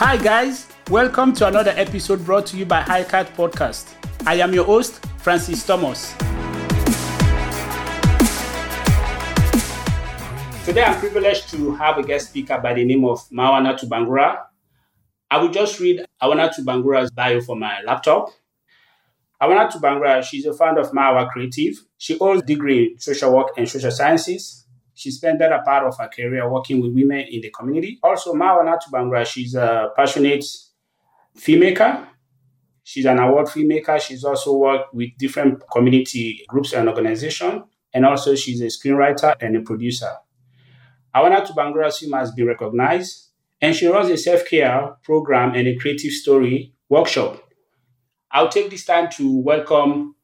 Hi, guys. Welcome to another episode brought to you by Highcat Podcast. I am your host, Francis Thomas. Today, I'm privileged to have a guest speaker by the name of Mawana Tubangura. I will just read Awana Tubangura's bio for my laptop. Awana Tubangura, she's a founder of Mahawa Creative. She holds degree in social work and social sciences. She spent better part of her career working with women in the community. Also, Mawana Tubangura, she's a passionate filmmaker. She's an award filmmaker. She's also worked with different community groups and organizations. And also, she's a screenwriter and a producer. Awana Tubangura's film has been recognized, and she runs a self care program and a creative story workshop. I'll take this time to welcome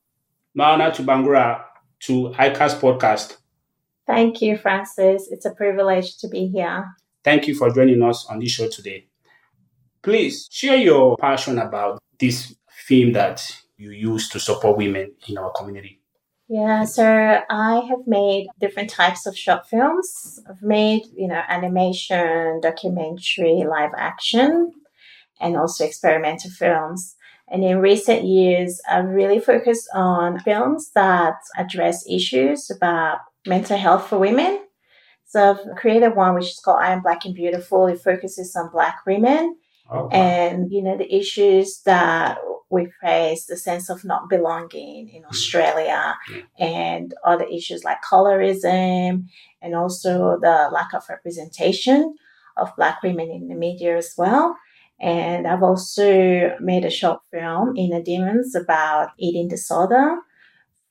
Mawana Tubangura to ICAS podcast. Thank you, Francis. It's a privilege to be here. Thank you for joining us on this show today. Please share your passion about this film that you use to support women in our community. Yeah, so I have made different types of short films. I've made, you know, animation, documentary, live action, and also experimental films. And in recent years, I've really focused on films that address issues about mental health for women. So I've created one which is called I Am Black and Beautiful. It focuses on Black women oh, Okay. and, you know, the issues that we face, the sense of not belonging in mm. Australia and other issues like colorism and also the lack of representation of Black women in the media as well. And I've also made a short film, in Inner Demons, about eating disorder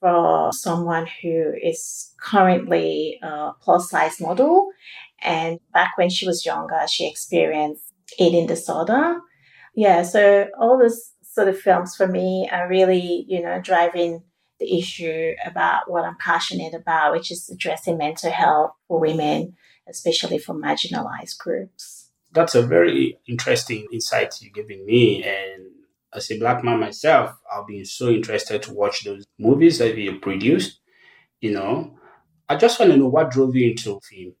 for someone who is currently a plus size model. And back when she was younger, she experienced eating disorder. Yeah, so all those sort of films for me are really, you know, driving the issue about what I'm passionate about, which is addressing mental health for women, especially for marginalized groups. That's a very interesting insight you're giving me. And as a black man myself, I'll be so interested to watch those movies that you produced. You know, I just want to know what drove you into film.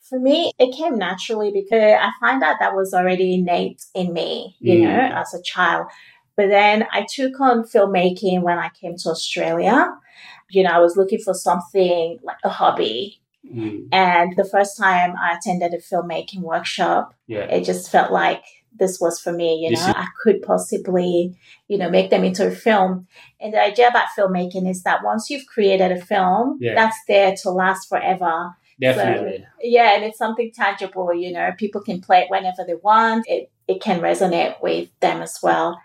For me, it came naturally because I find that that was already innate in me, you Mm. know, as a child. But then I took on filmmaking when I came to Australia. You know, I was looking for something like a hobby. Mm, And the first time I attended a filmmaking workshop, yeah. it just felt like this was for me, you know, I could possibly, you know, make them into a film. And the idea about filmmaking is that once you've created a film, Yeah. that's there to last forever. Definitely. Yeah, and it's something tangible, you know, people can play it whenever they want. It it can resonate with them as well.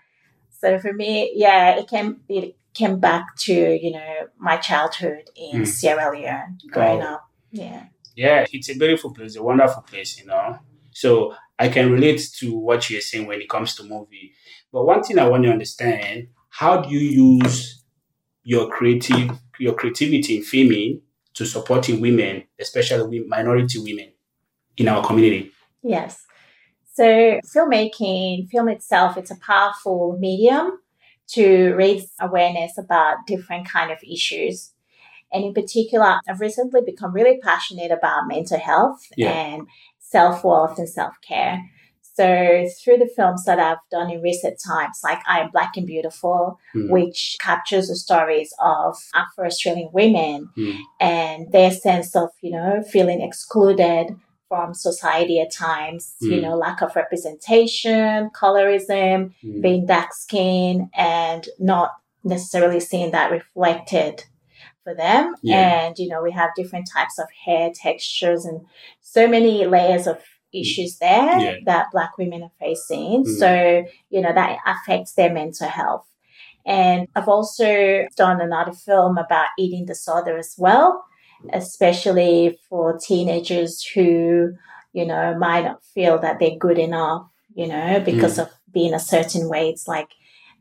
So for me, yeah, it came it came back to, you know, my childhood in Mm. Sierra Leone growing Wow. up. Yeah. Yeah, it's a beautiful place, a wonderful place, you know. So I can relate to what you're saying when it comes to movie. But one thing I want to understand, how do you use your creative your creativity in filming to supporting women, especially minority women in our community? Yes. So filmmaking, film itself, it's a powerful medium to raise awareness about different kind of issues. And in particular, I've recently become really passionate about mental health Yeah. and self-worth and self-care. So through the films that I've done in recent times, like I Am Black and Beautiful, Mm, which captures the stories of Afro-Australian women mm, and their sense of, you know, feeling excluded from society at times, you Mm. know, lack of representation, colorism, mm. being dark skinned and not necessarily seeing that reflected for them. Yeah. And, you know, we have different types of hair textures and so many layers of issues there Yeah. that black women are facing. Mm. So, you know, that affects their mental health. And I've also done another film about eating disorder as well, especially for teenagers who, you know, might not feel that they're good enough, you know, because of being a certain way. It's like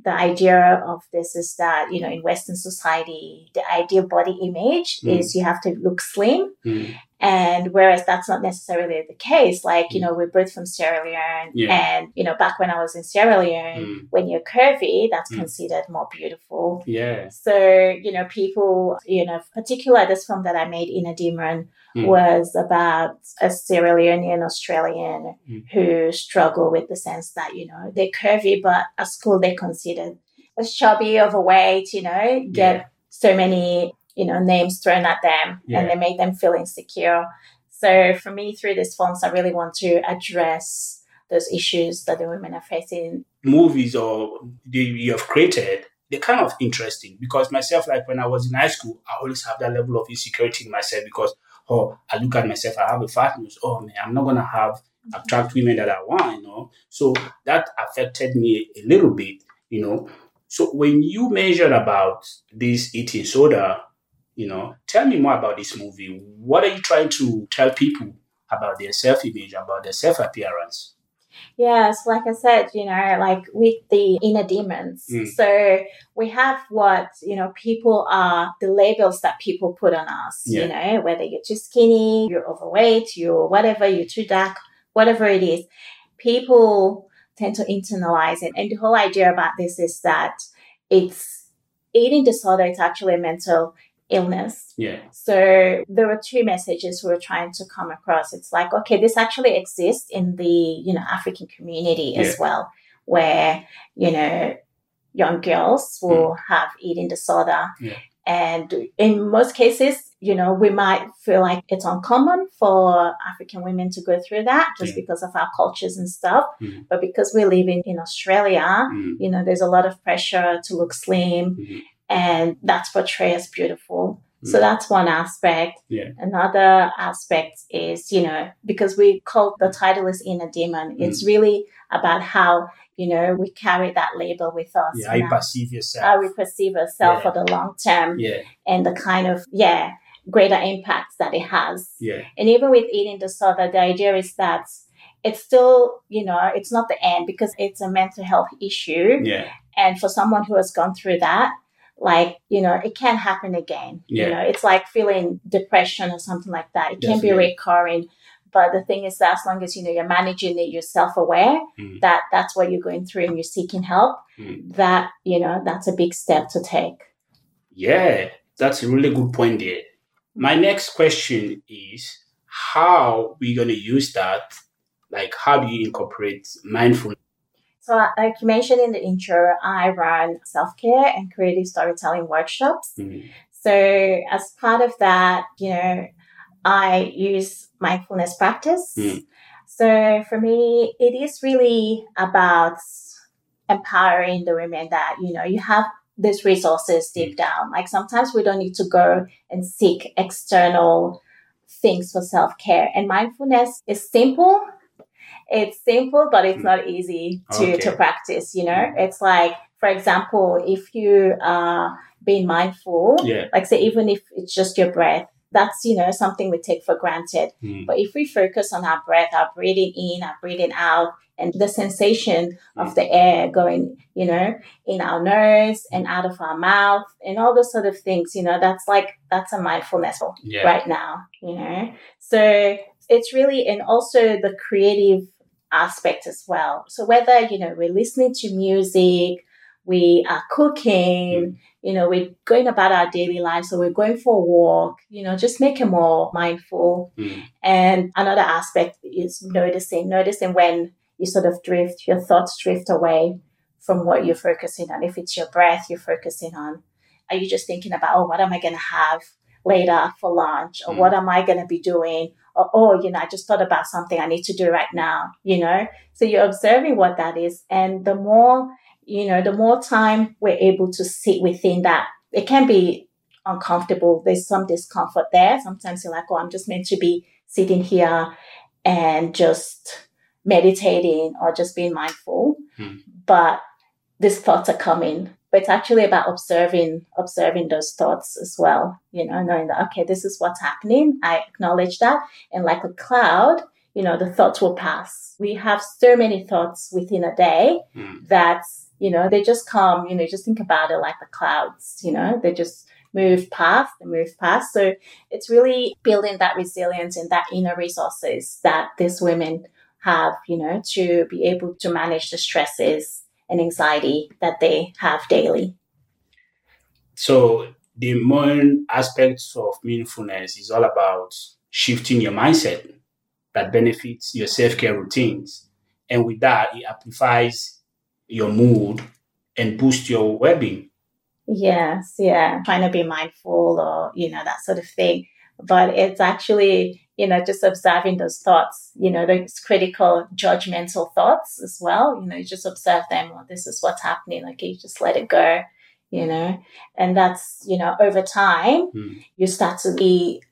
the idea of this is that, you know, in Western society, the ideal body image Mm. is you have to look slim. Mm. And whereas that's not necessarily the case, like, you know, we're both from Sierra Leone. Yeah. And, you know, back when I was in Sierra Leone, Mm. when you're curvy, that's Mm. considered more beautiful. Yeah. So, you know, people, you know, particular this film that I made in Inner Demons Mm. was about a Sierra Leonean Australian Mm. who struggle with the sense that, you know, they're curvy, but at school they're considered as chubby, overweight, you know, get Yeah. so many, you know, names thrown at them Yeah. and they make them feel insecure. So for me, through this films, I really want to address those issues that the women are facing. movies or the, you have created, they're kind of interesting because myself, like when I was in high school, I always have that level of insecurity in myself because, oh, I look at myself, I have a fat nose. Oh man, I'm not gonna have attract women that I want, you know. So that affected me a little bit, you know. So when you mentioned about this eating disorder, you know, tell me more about this movie. What are you trying to tell people about their self-image, about their self-appearance? Yes, like I said, you know, like with the inner demons. Mm. So we have what, you know, people are the labels that people put on us, Yeah. you know, whether you're too skinny, you're overweight, you're whatever, you're too dark, whatever it is. People tend to internalize it. And the whole idea about this is that it's eating disorder, it's actually a mental illness. Yeah. So there were two messages we were trying to come across. It's like, okay, this actually exists in the, you know, African community Yeah. as well, where, you know, young girls will have eating disorder. Mm. Yeah. And in most cases, you know, we might feel like it's uncommon for African women to go through that just Yeah. because of our cultures and stuff. Mhm. But because we're living in Australia, Mm. you know, there's a lot of pressure to look slim Mhm. And that's portrayed as beautiful. So Mm. that's one aspect. Yeah. Another aspect is, you know, because we call the title is inner demon, it's Mm. really about how, you know, we carry that label with us. Yeah, how and you how- perceive yourself. how we perceive ourselves Yeah. for the long term yeah, and the kind of, yeah, greater impacts that it has. yeah, And even with eating disorder, the idea is that it's still, you know, it's not the end because it's a mental health issue. yeah, And for someone who has gone through that, like, you know, it can happen again. Yeah. You know, it's like feeling depression or something like that. It can be recurring. But the thing is that as long as you know you're managing it, you're self-aware Mm. that that's what you're going through and you're seeking help, Mm. that, you know, that's a big step to take. yeah. That's a really good point there. My next question is how we gonna use that? Like, how do you incorporate mindfulness? So, like you mentioned in the intro, I run self-care and creative storytelling workshops. Mm. So, as part of that, you know, I use mindfulness practice. Mm. So, for me, it is really about empowering the women that, you know, you have these resources deep down. Like sometimes we don't need to go and seek external things for self care. And mindfulness is simple. It's simple, but it's Mm. not easy to, Okay. to practice. You know, Mm. it's like, for example, if you are being mindful, Yeah. like say, even if it's just your breath, that's, you know, something we take for granted. Mm. But if we focus on our breath, our breathing in, our breathing out, and the sensation of the air going, you know, in our nose and out of our mouth and all those sort of things, you know, that's like, that's a mindfulness Yeah. right now, you know? So it's really, and also the creative aspect as well. So whether, you know, we're listening to music, we are cooking, you know, we're going about our daily lives, so we're going for a walk, you know, just make it more mindful. Mm. And another aspect is noticing, noticing when you sort of drift, your thoughts drift away from what you're focusing on. If it's your breath you're focusing on, are you just thinking about, oh, what am I going to have later for lunch? Or Mm. what am I going to be doing? Or, oh, you know, I just thought about something I need to do right now, you know? So you're observing what that is. And the more, you know, the more time we're able to sit within that, it can be uncomfortable. There's some discomfort there. Sometimes you're like, oh, I'm just meant to be sitting here and just meditating or just being mindful. Hmm. But these thoughts are coming. But it's actually about observing, observing those thoughts as well. You know, knowing that okay, this is what's happening. I acknowledge that, and like a cloud, you know, the thoughts will pass. We have so many thoughts within a day Mm. that you know they just come. You know, just think about it like the clouds. You know, they just move past and move past. So it's really building that resilience and that inner resources that these women have, you know, to be able to manage the stresses and anxiety that they have daily. So the main aspects of meaningfulness is all about shifting your mindset that benefits your self-care routines. And with that, it amplifies your mood and boosts your well-being. Yes, yeah. Trying to be mindful or, you know, that sort of thing. But it's actually, you know, just observing those thoughts, you know, those critical, judgmental thoughts as well. You know, you just observe them. Well, this is what's happening. Okay, you just let it go, you know. And that's, you know, over time, mm. you start to be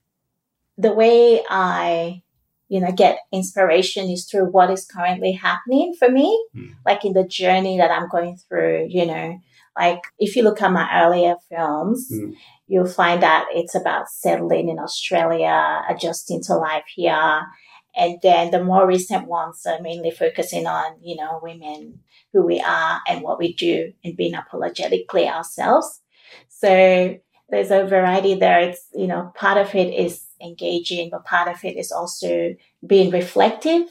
the way I you know get inspiration is through what is currently happening for me mm. like in the journey that i'm going through you know like if you look at my earlier films, mm. you'll find that it's about settling in Australia, adjusting to life here. And then the more recent ones are mainly focusing on, you know, women, who we are and what we do and being apologetically ourselves. So there's a variety there. It's, you know, part of it is engaging, but part of it is also being reflective.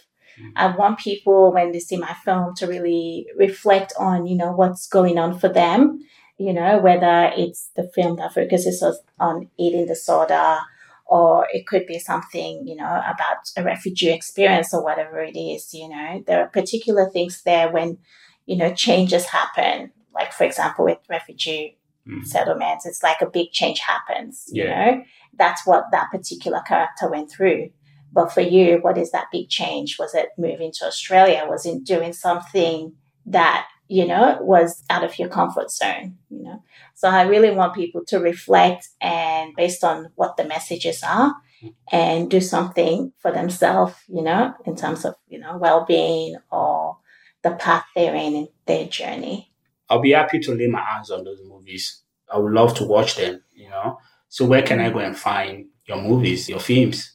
I want people when they see my film to really reflect on, you know, what's going on for them, you know, whether it's the film that focuses on eating disorder or it could be something, you know, about a refugee experience or whatever it is, you know. There are particular things there when, you know, changes happen. Like for example, with refugee mm. settlements, it's like a big change happens, yeah. you know. That's what that particular character went through. But for you, what is that big change? Was it moving to Australia? Was it doing something that, you know, was out of your comfort zone, you know? So I really want people to reflect and based on what the messages are and do something for themselves, you know, in terms of, you know, well-being or the path they're in in their journey. I'll be happy to lay my hands on those movies. I would love to watch them, you know. So where can I go and find your movies, your films?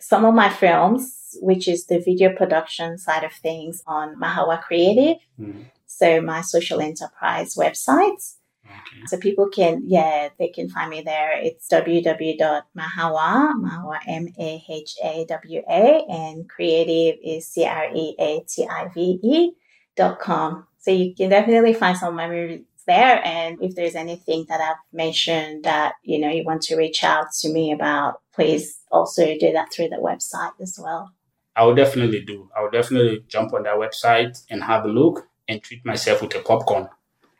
Some of my films, which is the video production side of things on Mahawa Creative. Mm-hmm. So my social enterprise websites. Okay. So people can, yeah, they can find me there. It's www.mahawa, Mahawa, M-A-H-A-W-A, and creative is C-R-E-A-T-I-V-E dot com. So you can definitely find some of my movies there. And if there's anything that I've mentioned that, you know, you want to reach out to me about, please also do that through the website as well. I will definitely do. I will definitely jump on that website and have a look and treat myself with a popcorn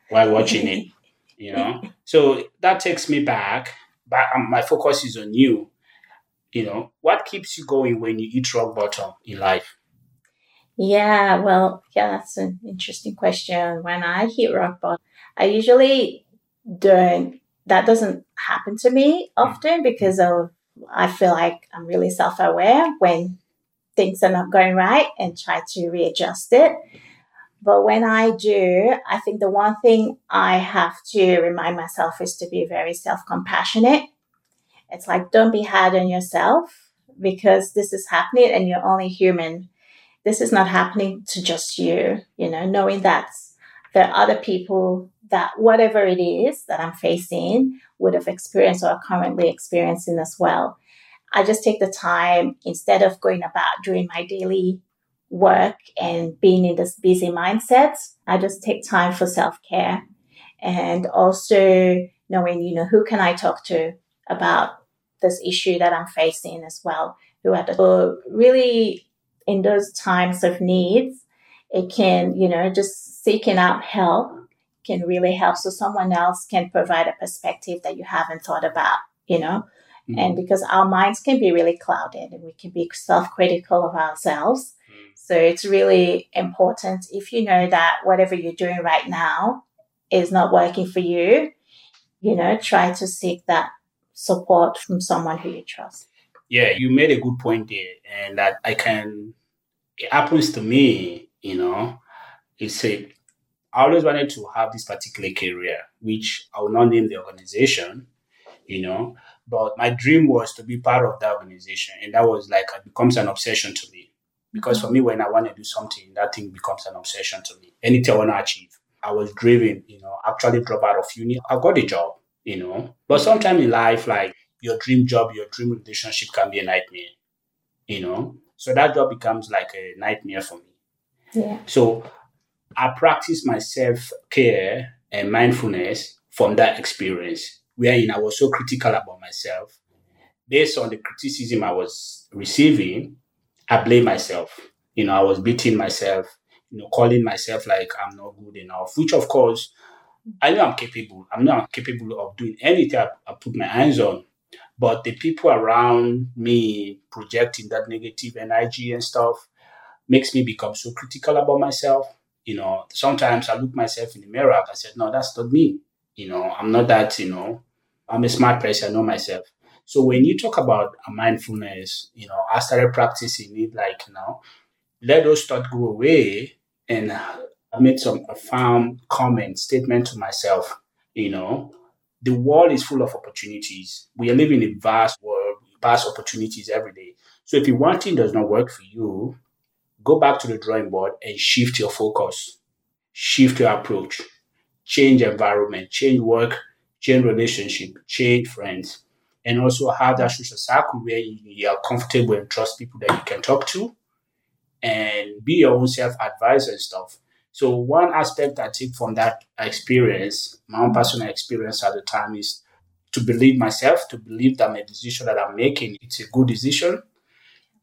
while watching it. You know, so that takes me back. But um, my focus is on you. You know, what keeps you going when you eat rock bottom in life? Yeah, well, yeah, that's an interesting question. When I hit rock bottom, I usually don't. That doesn't happen to me often mm-hmm. because of I feel like I'm really self aware when things are not going right and try to readjust it. But when I do, I think the one thing I have to remind myself is to be very self compassionate. It's like, don't be hard on yourself because this is happening and you're only human. This is not happening to just you, you know, knowing that there are other people that whatever it is that I'm facing would have experienced or are currently experiencing as well. I just take the time instead of going about doing my daily work and being in this busy mindset. I just take time for self care and also knowing, you know, who can I talk to about this issue that I'm facing as well. Who are the, really in those times of needs, it can, you know, just seeking out help can really help. So someone else can provide a perspective that you haven't thought about, you know? Mm-hmm. And because our minds can be really clouded and we can be self critical of ourselves. Mm-hmm. So it's really important if you know that whatever you're doing right now is not working for you, you know, try to seek that support from someone who you trust. Yeah, you made a good point there, and that I can, it happens to me, you know, it's a I always wanted to have this particular career, which I will not name the organization, you know, but my dream was to be part of that organization. And that was like, it becomes an obsession to me. Because mm-hmm. for me, when I want to do something, that thing becomes an obsession to me. Anything I want to achieve. I was driven, you know, actually drop out of uni. I got a job, you know. But sometimes in life, like your dream job, your dream relationship can be a nightmare, you know. So that job becomes like a nightmare for me. Yeah. So I practice my self care and mindfulness from that experience, wherein I was so critical about myself. Based on the criticism I was receiving, I blame myself. You know, I was beating myself, you know, calling myself like I'm not good enough, which of course I know I'm capable. I'm not capable of doing anything I, I put my hands on. But the people around me projecting that negative energy and stuff makes me become so critical about myself. You know, sometimes I look myself in the mirror and I said, no, that's not me. You know, I'm not that, you know, I'm a smart person, I know myself. So when you talk about a mindfulness, you know, I started practicing it like, you know, let those thoughts go away and I made some profound comment, statement to myself, you know, the world is full of opportunities. We are living in a vast world, vast opportunities every day. So if one thing does not work for you, go back to the drawing board and shift your focus, shift your approach, change environment, change work, change relationship, change friends, and also have that social circle where you are comfortable and trust people that you can talk to and be your own self advisor and stuff. So one aspect I take from that experience, my own personal experience at the time, is to believe myself, to believe that my decision that I'm making it's a good decision.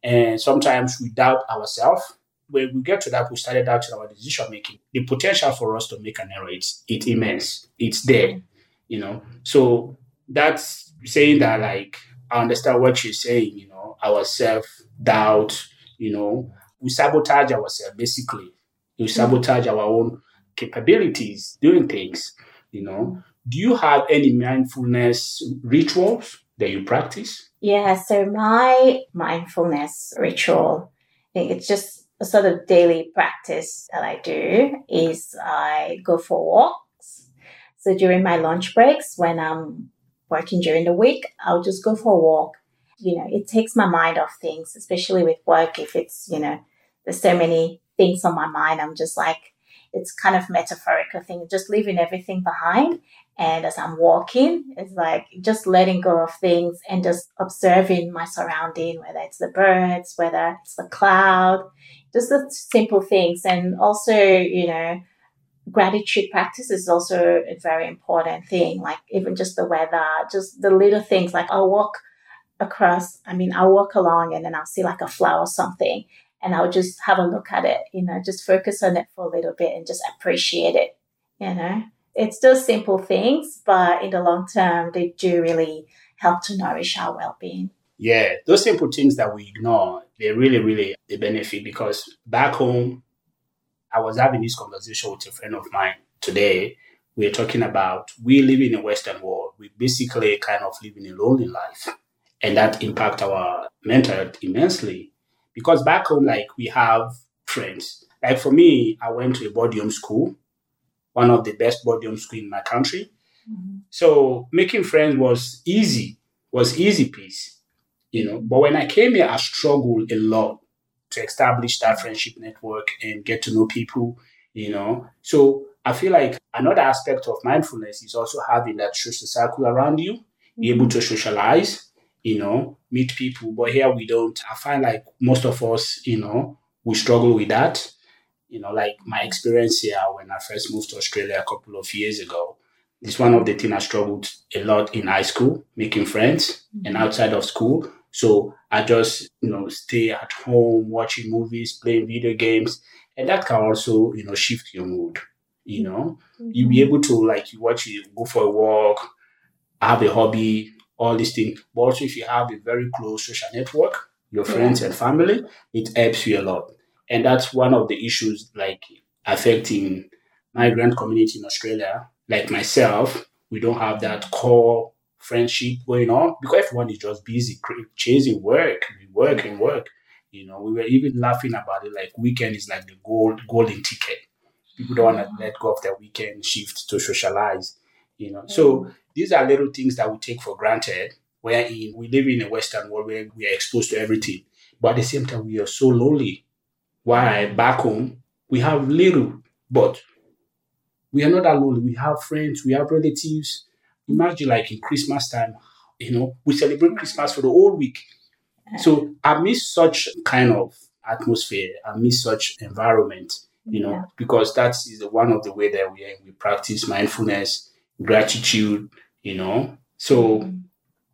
And sometimes we doubt ourselves. When we get to that, we started doubting our decision making. The potential for us to make an error it's it's immense. It's there, you know. So that's saying that like I understand what you're saying, you know, our self doubt, you know, we sabotage ourselves basically you sabotage our own capabilities doing things you know. Do you have any mindfulness rituals that you practice? Yeah so my mindfulness ritual I think it's just a sort of daily practice that i do is i go for walks. So during my lunch breaks when i'm working during the week i'll just go for a walk. You know it takes my mind off things especially with work if it's you know there's so many things on my mind. I'm just like, it's kind of metaphorical thing, just leaving everything behind. And as I'm walking, it's like just letting go of things and just observing my surrounding, whether it's the birds, whether it's the cloud, just the simple things. And also, you know, gratitude practice is also a very important thing. Like even just the weather, just the little things. Like I'll walk across, I mean, I'll walk along and then I'll see like a flower or something and I'll just have a look at it, you know, just focus on it for a little bit and just appreciate it, you know. It's those simple things, but in the long term, they do really help to nourish our well-being. Yeah, those simple things that we ignore, they really, really they benefit because back home, I was having this conversation with a friend of mine today. We are talking about we live in a Western world. We basically kind of live in a lonely life, and that impact our mental health immensely because back home, like we have friends. Like for me, I went to a boarding school, one of the best boarding school in my country. Mm-hmm. So making friends was easy, was easy piece, you know. But when I came here, I struggled a lot to establish that friendship network and get to know people, you know. So I feel like another aspect of mindfulness is also having that social circle around you, be able mm-hmm. to socialize, you know, meet people. But here we don't. I find like most of us, you know, we struggle with that. You know, like my experience here when I first moved to Australia a couple of years ago. It's one of the things I struggled a lot in high school, making friends mm-hmm. and outside of school. So I just, you know, stay at home, watching movies, playing video games. And that can also, you know, shift your mood. You know, mm-hmm. you'll be able to like you watch you go for a walk, have a hobby, all these things. But also, if you have a very close social network, your friends yeah. and family, it helps you a lot. And that's one of the issues like affecting migrant community in Australia. Like myself, we don't have that core friendship going on because everyone is just busy chasing work, we work and work. You know, we were even laughing about it. Like weekend is like the gold golden ticket. People don't want to mm. let go of their weekend shift to socialize. You know, so these are little things that we take for granted, wherein we live in a Western world where we are exposed to everything. But at the same time, we are so lonely. Why back home, we have little, but we are not that lonely. We have friends, we have relatives, Imagine like in Christmas time, you know, we celebrate Christmas for the whole week. So I miss such kind of atmosphere. I miss such environment, you know, Yeah. because that is one of the way that we we practice mindfulness, gratitude, you know. So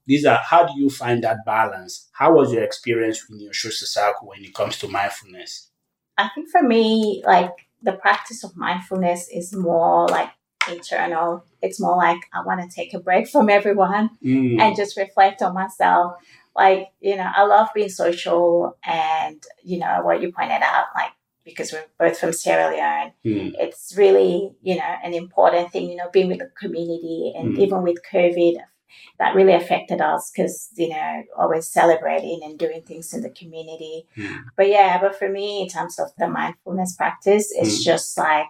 these are how do you find that balance? How was your experience in your social circle when it comes to mindfulness? I think for me, like the practice of mindfulness is more like internal. It's more like I want to take a break from everyone Mm, and just reflect on myself. Like, you know, I love being social and, you know, what you pointed out, like, because we're both from Sierra Leone, mm, it's really, you know, an important thing, you know, being with the community and Mm. even with COVID, that really affected us because, you know, always celebrating and doing things in the community. mm, But yeah, but for me, in terms of the mindfulness practice, it's Mm. just like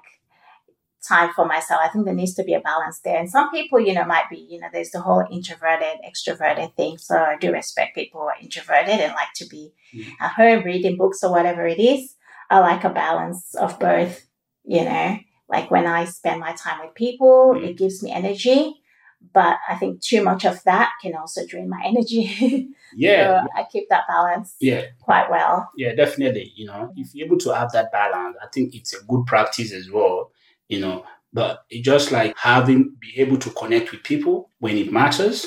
time for myself. I think there needs to be a balance there. And some people, you know, might be, you know, there's the whole introverted, extroverted thing. So I do respect people who are introverted and like to be Mm. at home reading books or whatever it is. I like a balance of both, you know, like when I spend my time with people, Mm. it gives me energy. But I think too much of that can also drain my energy. yeah, so I keep that balance yeah. quite well. Yeah, definitely. You know, if you're able to have that balance, I think it's a good practice as well. You know, but it's just like having be able to connect with people when it matters.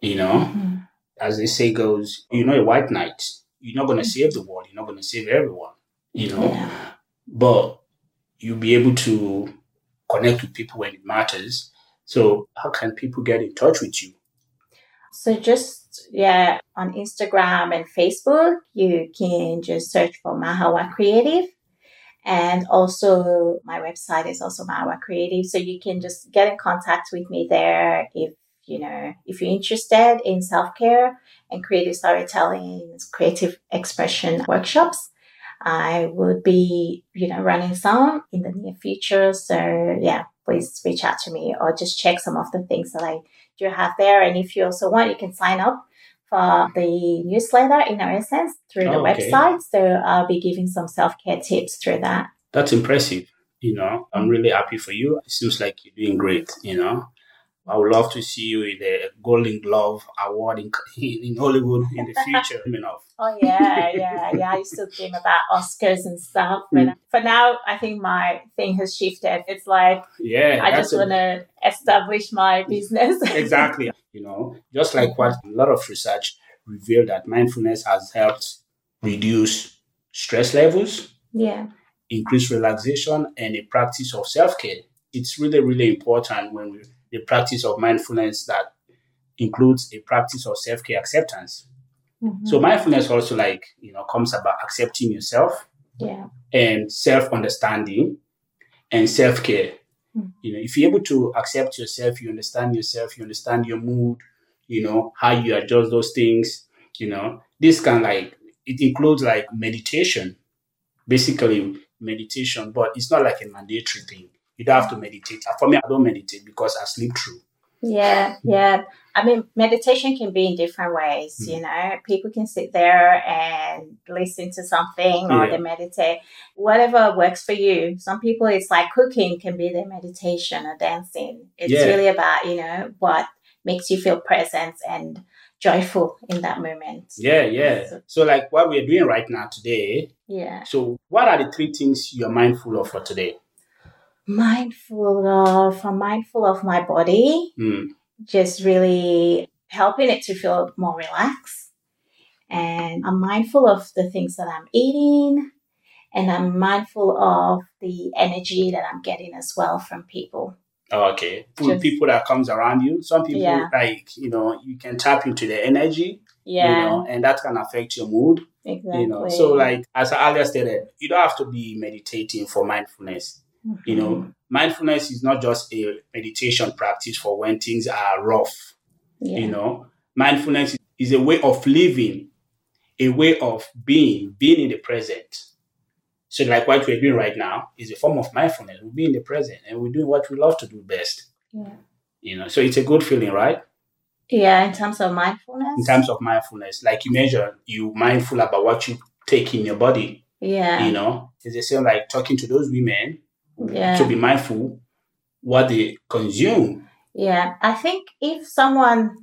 You know, Mhm. as they say goes, you know, a white knight. You're not gonna save the world. You're not gonna save everyone. You know, Yeah. but you'll be able to connect with people when it matters. So how can people get in touch with you? So just yeah, on Instagram and Facebook, you can just search for Mahawa Creative. And also my website is also Mahawa Creative. So you can just get in contact with me there if you know, if you're interested in self-care and creative storytelling, creative expression workshops. I will be, you know, running some in the near future. So yeah, please reach out to me or just check some of the things that I do have there. And if you also want, you can sign up for the newsletter in our essence through the Oh, okay. website. So I'll be giving some self care tips through that. That's impressive. You know, I'm really happy for you. It seems like you're doing great. You know, I would love to see you in the Golden Globe Award in, in Hollywood in the future. You know, Oh yeah, yeah, yeah. I used to dream about Oscars and stuff, but Mm. for now, I think my thing has shifted. It's like yeah, I just want to establish my business. exactly. You know, just like what a lot of research revealed that mindfulness has helped reduce stress levels, yeah, increase relaxation, and a practice of self care. It's really, really important when we the practice of mindfulness that includes a practice of self care acceptance. Mhm. So mindfulness also like you know comes about accepting yourself yeah, and self understanding and self care. Mm. You know, if you're able to accept yourself, you understand yourself, you understand your mood, you know, how you adjust those things, you know, this can like it includes like meditation, basically meditation, but it's not like a mandatory thing. You don't have to meditate. For me, I don't meditate because I sleep through. yeah, yeah. I mean, meditation can be in different ways. Mm. You know, people can sit there and listen to something or Yeah. they meditate, whatever works for you. Some people, it's like cooking can be their meditation or dancing. It's Yeah. really about you know what makes you feel present and joyful in that moment. Yeah, yeah. So like what we're doing right now today. Yeah. So what are the three things you're mindful of for today? Mindful of, I'm mindful of my body. Mm. just really helping it to feel more relaxed. And I'm mindful of the things that I'm eating, and I'm mindful of the energy that I'm getting as well from people. Oh, okay. Just- people that comes around you, some people Yeah. like you know you can tap into their energy, Yeah, you know, and that can affect your mood. exactly. You know, so like as I earlier stated, you don't have to be meditating for mindfulness. You know, Mhm. mindfulness is not just a meditation practice for when things are rough. yeah. You know, mindfulness is a way of living, a way of being, being in the present. So, like what we're doing right now is a form of mindfulness. We're being in the present and we're doing what we love to do best. yeah. You know, so it's a good feeling, right? Yeah, in terms of mindfulness. In terms of mindfulness, like you measure, you mindful about what you take in your body. yeah, You know, it's the same like talking to those women yeah, to be mindful what they consume. Yeah, I think if someone,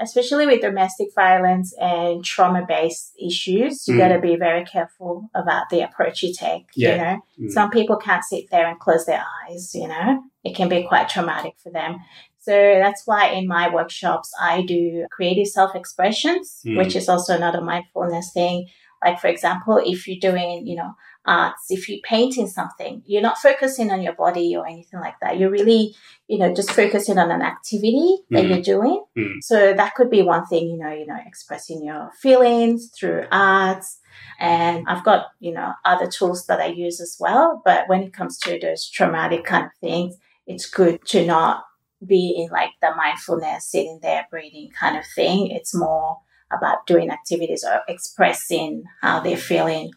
especially with domestic violence and trauma based issues, you Mm. got to be very careful about the approach you take. You know, Mm. some people can't sit there and close their eyes, you know, it can be quite traumatic for them. So that's why in my workshops, I do creative self expressions, Mm. which is also another mindfulness thing. Like, for example, if you're doing, you know, arts, if you're painting something, you're not focusing on your body or anything like that. You're really, you know, just focusing on an activity that Mm. you're doing. Mm. So that could be one thing, you know, you know, expressing your feelings through arts. And I've got, you know, other tools that I use as well. But when it comes to those traumatic kind of things, it's good to not be in like the mindfulness, sitting there breathing kind of thing. It's more about doing activities or expressing how they're feeling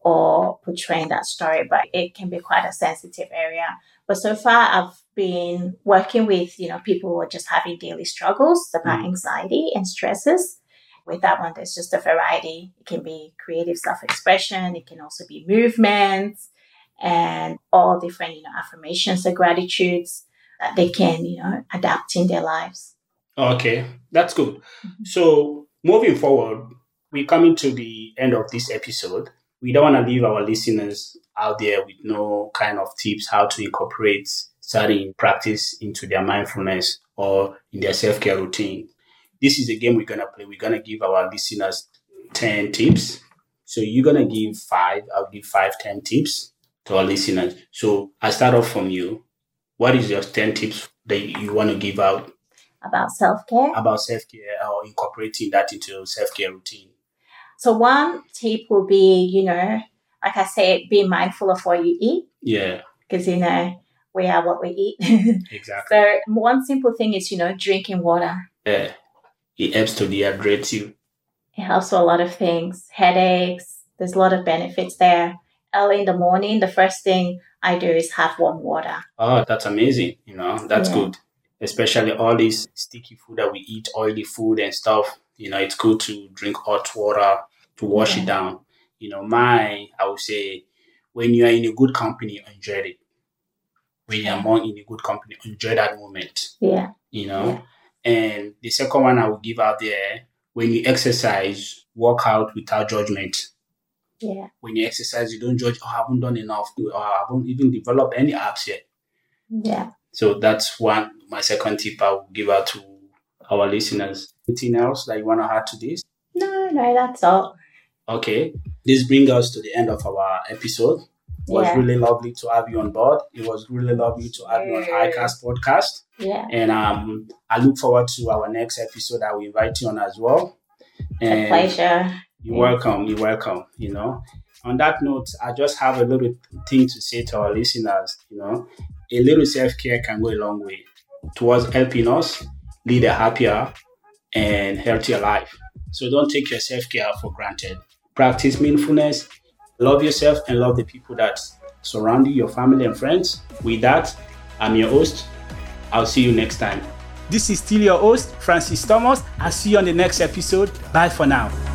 or portraying that story. But it can be quite a sensitive area. But so far, I've been working with, you know, people who are just having daily struggles about Mm. anxiety and stresses. With that one, there's just a variety. It can be creative self expression, it can also be movements and all different, you know, affirmations and gratitudes that they can, you know, adapt in their lives. Okay, that's good. Mhm. So moving forward, we're coming to the end of this episode. We don't want to leave our listeners out there with no kind of tips how to incorporate certain practice into their mindfulness or in their self-care routine. This is a game we're gonna play. We're gonna give our listeners 10 tips. So you're gonna give five, I'll give five, 10 tips to our listeners. So I start off from you. What is your 10 tips that you want to give out About self care. about self care or incorporating that into your self care routine. So, one tip will be, you know, like I said, be mindful of what you eat Yeah, because, you know, we are what we eat. exactly. so, one simple thing is, you know, drinking water. Yeah, it helps to dehydrate you. It helps with a lot of things, headaches. There's a lot of benefits there. Early in the morning, the first thing I do is have warm water. Oh, that's amazing. You know, that's Yeah. good. Especially all this sticky food that we eat, oily food and stuff. You know, it's good to drink hot water to wash Yeah. it down. You know, my, I would say, when you are in a good company, enjoy it. When you're Yeah. more in a good company, enjoy that moment. Yeah. you know. And the second one I will give out there when you exercise, work out without judgment. Yeah. When you exercise, you don't judge, oh, I haven't done enough, or I haven't even developed any apps yet. Yeah. So that's one, my second tip I will give out to our listeners. Anything else that you want to add to this? No, no, that's all. Okay. This brings us to the end of our episode. It was Yeah. really lovely to have you on board. It was really lovely to have you on iCast podcast. Yeah. And um, I look forward to our next episode. I will invite you on as well. It's a pleasure. You're welcome. You're welcome. You know. On that note, I just have a little thing to say to our listeners. You know, a little self care can go a long way towards helping us lead a happier and healthier life. So don't take your self care for granted. Practice mindfulness. Love yourself and love the people that surround you, your family and friends. With that, I'm your host. I'll see you next time. This is still your host, Francis Thomas. I'll see you on the next episode. Bye for now.